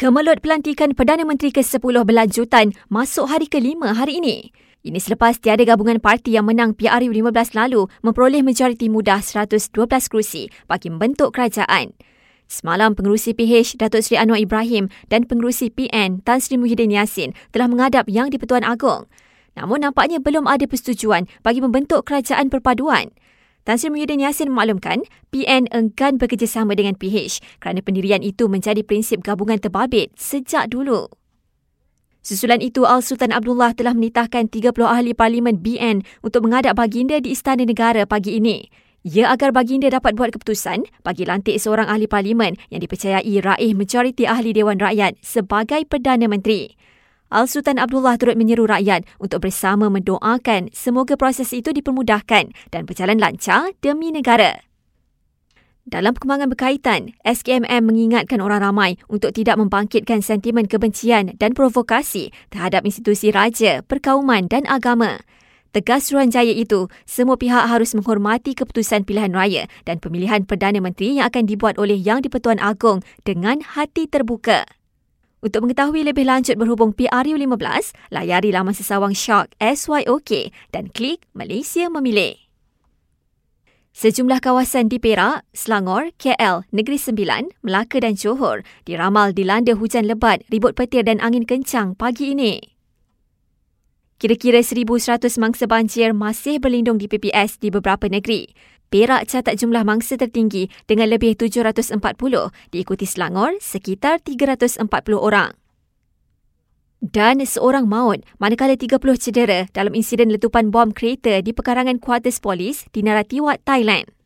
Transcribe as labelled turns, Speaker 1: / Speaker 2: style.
Speaker 1: Kemelut pelantikan Perdana Menteri ke-10 berlanjutan masuk hari kelima hari ini. Ini selepas tiada gabungan parti yang menang PRU 15 lalu memperoleh majoriti mudah 112 kerusi bagi membentuk kerajaan. Semalam pengerusi PH Datuk Seri Anwar Ibrahim dan pengerusi PN Tan Sri Muhyiddin Yassin telah menghadap Yang di-Pertuan Agong. Namun nampaknya belum ada persetujuan bagi membentuk kerajaan perpaduan. Tan Sri Muhyiddin Yassin memaklumkan PN enggan bekerjasama dengan PH kerana pendirian itu menjadi prinsip gabungan terbabit sejak dulu. Susulan itu, Al-Sultan Abdullah telah menitahkan 30 ahli parlimen BN untuk mengadap baginda di Istana Negara pagi ini. Ya agar baginda dapat buat keputusan bagi lantik seorang ahli parlimen yang dipercayai raih majoriti ahli Dewan Rakyat sebagai Perdana Menteri. Al-Sultan Abdullah turut menyeru rakyat untuk bersama mendoakan semoga proses itu dipermudahkan dan berjalan lancar demi negara. Dalam perkembangan berkaitan, SKMM mengingatkan orang ramai untuk tidak membangkitkan sentimen kebencian dan provokasi terhadap institusi raja, perkauman dan agama. Tegas Suruhanjaya itu, semua pihak harus menghormati keputusan pilihan raya dan pemilihan Perdana Menteri yang akan dibuat oleh Yang di-Pertuan Agong dengan hati terbuka. Untuk mengetahui lebih lanjut berhubung PRU 15, layari laman sesawang Shark SYOK dan klik Malaysia Memilih. Sejumlah kawasan di Perak, Selangor, KL, Negeri Sembilan, Melaka dan Johor diramal dilanda hujan lebat, ribut petir dan angin kencang pagi ini. Kira-kira 1,100 mangsa banjir masih berlindung di PPS di beberapa negeri. Perak catat jumlah mangsa tertinggi dengan lebih 740 diikuti Selangor sekitar 340 orang. Dan seorang maut manakala 30 cedera dalam insiden letupan bom kereta di pekarangan kuartus polis di Naratiwat, Thailand.